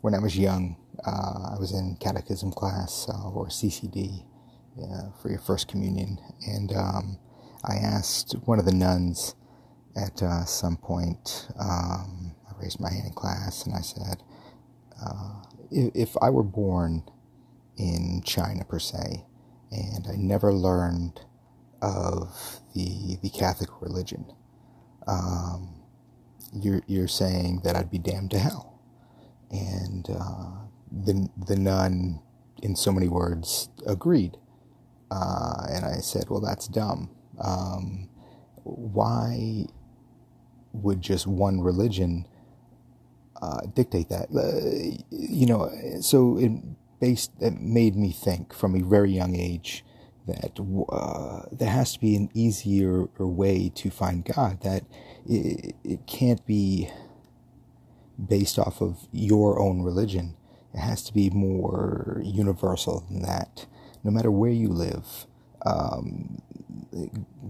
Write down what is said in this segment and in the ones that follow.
when I was young, uh, I was in catechism class uh, or CCD for your first communion, and um, I asked one of the nuns at uh, some point. Um, I raised my hand in class and I said, uh, if, if I were born in China per se, and I never learned of the the Catholic religion, um, you're you're saying that I'd be damned to hell, and uh, the the nun, in so many words, agreed, uh, and I said, well, that's dumb. Um, why would just one religion uh, dictate that? Uh, you know, so it based it made me think from a very young age that uh, there has to be an easier way to find God. That it, it can't be based off of your own religion. It has to be more universal than that. No matter where you live, um,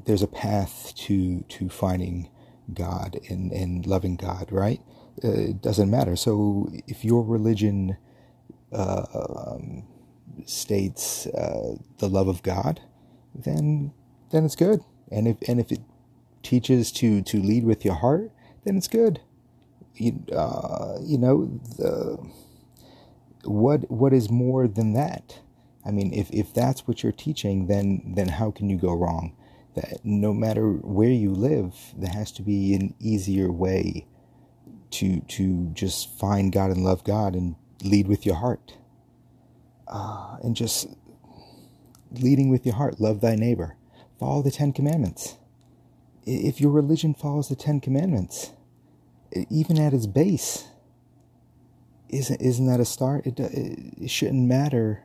there's a path to to finding God and, and loving God, right? It doesn't matter. So if your religion uh, um, states uh, the love of God, then then it's good. And if and if it teaches to to lead with your heart, then it's good. You, uh, you know the what what is more than that? I mean, if if that's what you're teaching, then then how can you go wrong? That no matter where you live, there has to be an easier way to to just find God and love God and lead with your heart. Uh, and just leading with your heart, love thy neighbor, follow the Ten Commandments. If your religion follows the Ten Commandments, even at its base, isn't isn't that a start? It it shouldn't matter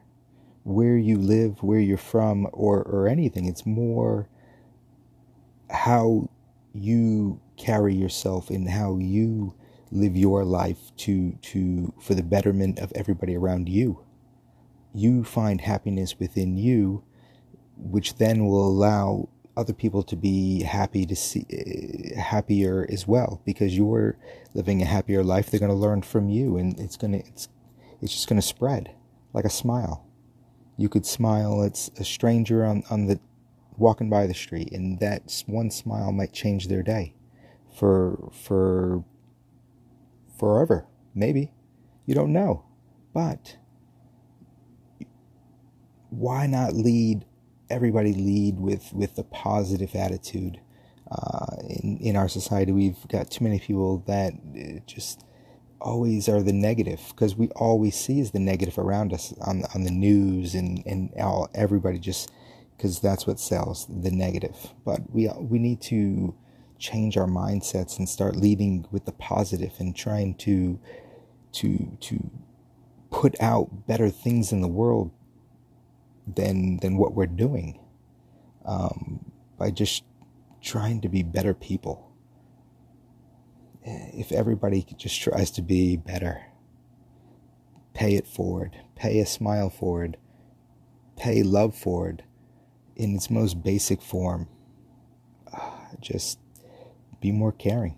where you live, where you're from, or, or anything. It's more how you carry yourself and how you live your life to to for the betterment of everybody around you. You find happiness within you, which then will allow other people to be happy to see uh, happier as well because you're living a happier life. They're going to learn from you and it's going to it's it's just going to spread like a smile. You could smile at a stranger on, on the walking by the street, and that one smile might change their day for for forever. Maybe. You don't know, but why not lead everybody lead with with a positive attitude uh, in in our society we've got too many people that uh, just always are the negative because we always see is the negative around us on on the news and and all, everybody just because that's what sells the negative. But we we need to change our mindsets and start leading with the positive and trying to to to put out better things in the world than than what we're doing um, by just trying to be better people if everybody just tries to be better, pay it forward, pay a smile forward, pay love forward in its most basic form, just be more caring.